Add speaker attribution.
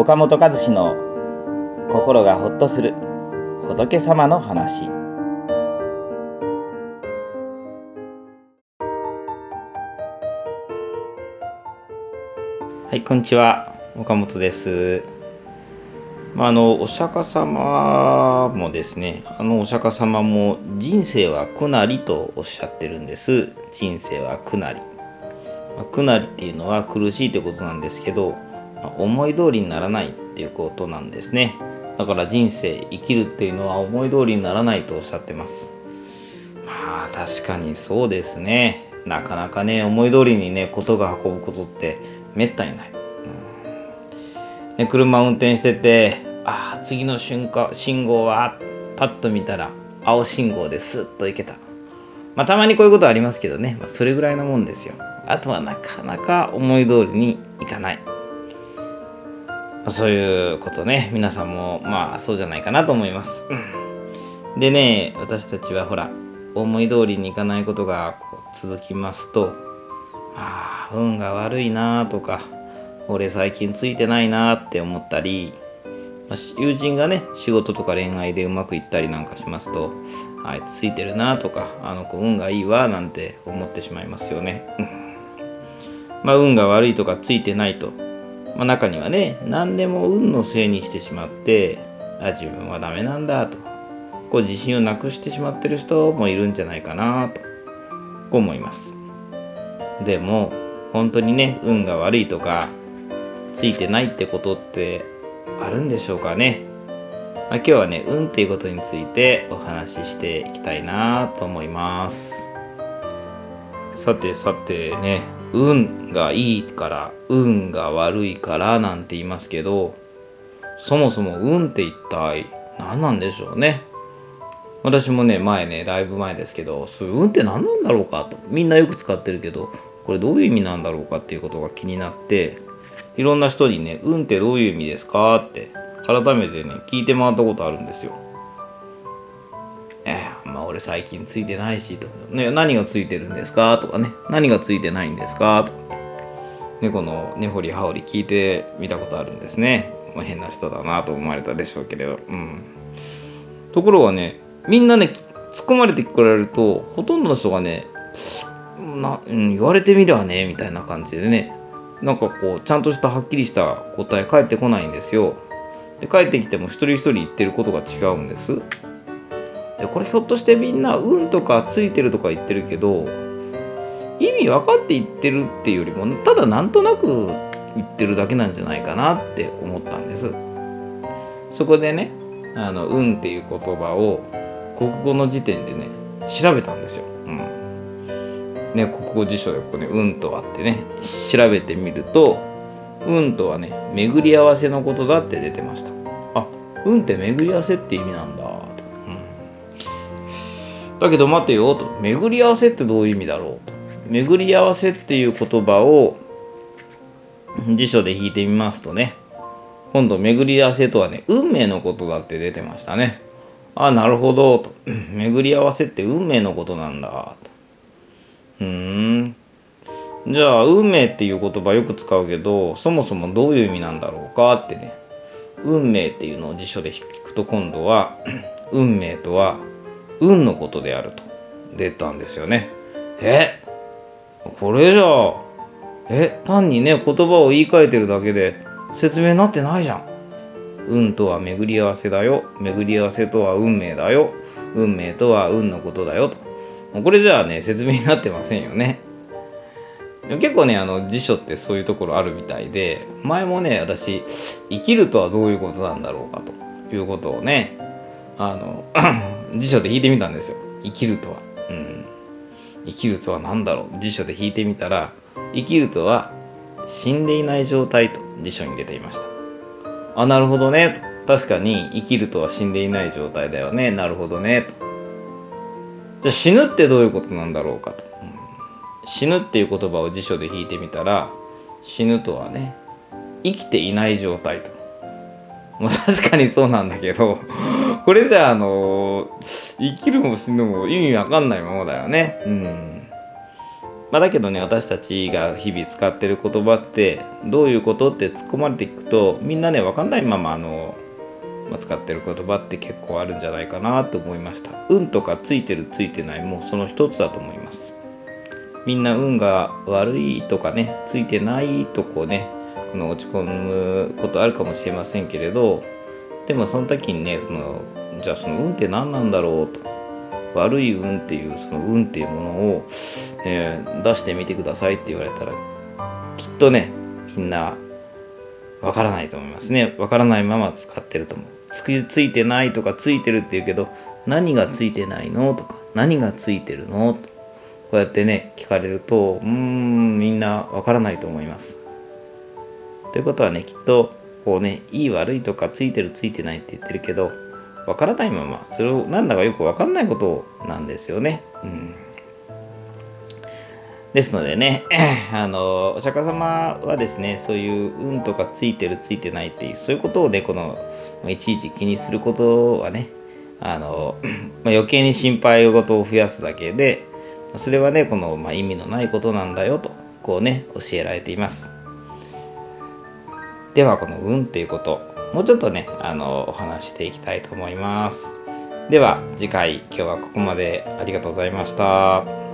Speaker 1: 岡本和志の心がほっとする仏様の話。はいこんにちは。岡本です。まあ、あのお釈迦様もですねあのお釈迦様も人生は苦なりとおっしゃってるんです。人生は苦なり、まあ、苦なりっていうのは苦しいってことなんですけど、思い通りにならないっていうことなんですね。だから人生生きるっていうのは思い通りにならないとおっしゃってます。まあ確かにそうですね。なかなかね思い通りにねことが運ぶことってめったにない。うん。で車運転しててああ次の瞬間信号はパッと見たら青信号でスッと行けた。まあたまにこういうことありますけどね、まあ、それぐらいのもんですよ。あとはなかなか思い通りにいかない、あ、そういうことね。皆さんもまあそうじゃないかなと思います。でね私たちはほら思い通りにいかないことが続きますとああ運が悪いなとか俺最近ついてないなって思ったり、まあ、友人がね仕事とか恋愛でうまくいったりなんかしますとあいつついてるなとかあの子運がいいわなんて思ってしまいますよね。まあ運が悪いとかついてないと、まあ、中にはね何でも運のせいにしてしまってあ自分はダメなんだと。こう自信をなくしてしまってる人もいるんじゃないかなと思います。でも本当にね運が悪いとかついてないってことってあるんでしょうかね、まあ、今日はね運っていうことについてお話ししていきたいなと思います。さてさてね運がいいから運が悪いからなんて言いますけどそもそも運って一体何なんでしょうね私もね前ねライブ前ですけどそういう運って何なんだろうかとみんなよく使ってるけどこれどういう意味なんだろうかっていうことが気になっていろんな人にね、運ってどういう意味ですかって改めてね、聞いて回ったことあるんですよ。俺最近ついてないしとか、ね、何がついてるんですか？とかね、何がついてないんですか？とか、ね、この根掘り葉掘り聞いてみたことあるんですね。まあ、変な人だなと思われたでしょうけれど。うん。ところがね、みんなね、突っ込まれてこられると、ほとんどの人がね、な、うん、言われてみればね、みたいな感じでね、なんかこうちゃんとしたはっきりした答え返ってこないんですよ。で帰ってきても一人一人言ってることが違うんです。でこれひょっとしてみんな「運」とか「ついてる」とか言ってるけど意味分かって言ってるっていうよりもただなんとなく言ってるだけなんじゃないかなって思ったんです。そこでね「あの運」っていう言葉を国語の時点でね調べたんですよ。うんね、国語辞書でここね、運とはってね、調べてみると、運とはね、巡り合わせのことだって出てました。あ、運って巡り合わせって意味なんだ、だけど待てよ、と。巡り合わせってどういう意味だろう、と。巡り合わせっていう言葉を辞書で引いてみますとね、今度巡り合わせとはね、運命のことだって出てましたね。あ、なるほど、と。巡り合わせって運命のことなんだ、と。うん。じゃあ、運命っていう言葉よく使うけど、そもそもどういう意味なんだろうかってね。運命っていうのを辞書で聞くと今度は、運命とは運のことであると出たんですよね。え？これじゃあ、え？単にね、言葉を言い換えてるだけで説明になってないじゃん。運とは巡り合わせだよ。巡り合わせとは運命だよ。運命とは運のことだよと。これじゃあね、説明になってませんよね。でも結構ね、あの辞書ってそういうところあるみたいで、前もね、私、生きるとはどういうことなんだろうかということをね、あの、辞書で引いてみたんですよ。生きるとは。うん。生きるとは何だろう辞書で引いてみたら、生きるとは死んでいない状態と辞書に出ていました。あ、なるほどね。確かに生きるとは死んでいない状態だよね。なるほどね。と。じゃあ死ぬってどういうことなんだろうかと、うん、死ぬっていう言葉を辞書で引いてみたら死ぬとはね生きていない状態とまあ確かにそうなんだけどこれじゃあの生きるも死ぬも意味わかんないままだよね。うん。まあ、だけどね私たちが日々使ってる言葉ってどういうことって突っ込まれていくとみんなね分かんないままあの、ま、使ってる言葉って結構あるんじゃないかなと思いました。運とかついてるついてないもその一つだと思います。みんな運が悪いとかねついてないとこうねこの落ち込むことあるかもしれませんけれどでもその時にねそのじゃあその運って何なんだろうと。悪い運っていうその運っていうものを、えー、出してみてくださいって言われたらきっとねみんなわからないと思いますね。わからないまま使ってると思う。つついてないとかついてるって言うけど何がついてないの？とか何がついてるの？と。こうやってね聞かれるとうんみんなわからないと思います。ということはねきっとこうねいい悪いとかついてるついてないって言ってるけどわからないままそれをなんだかよくわかんないことなんですよね。うんですのでね、あの、お釈迦様はですね、そういう運とかついてるついてないっていう、そういうことをね、この、いちいち気にすることはね、あの、まあ、余計に心配事を増やすだけで、それはね、この、まあ、意味のないことなんだよと、こうね、教えられています。では、この運っていうこと、もうちょっとね、あの、お話していきたいと思います。では、次回、今日はここまでありがとうございました。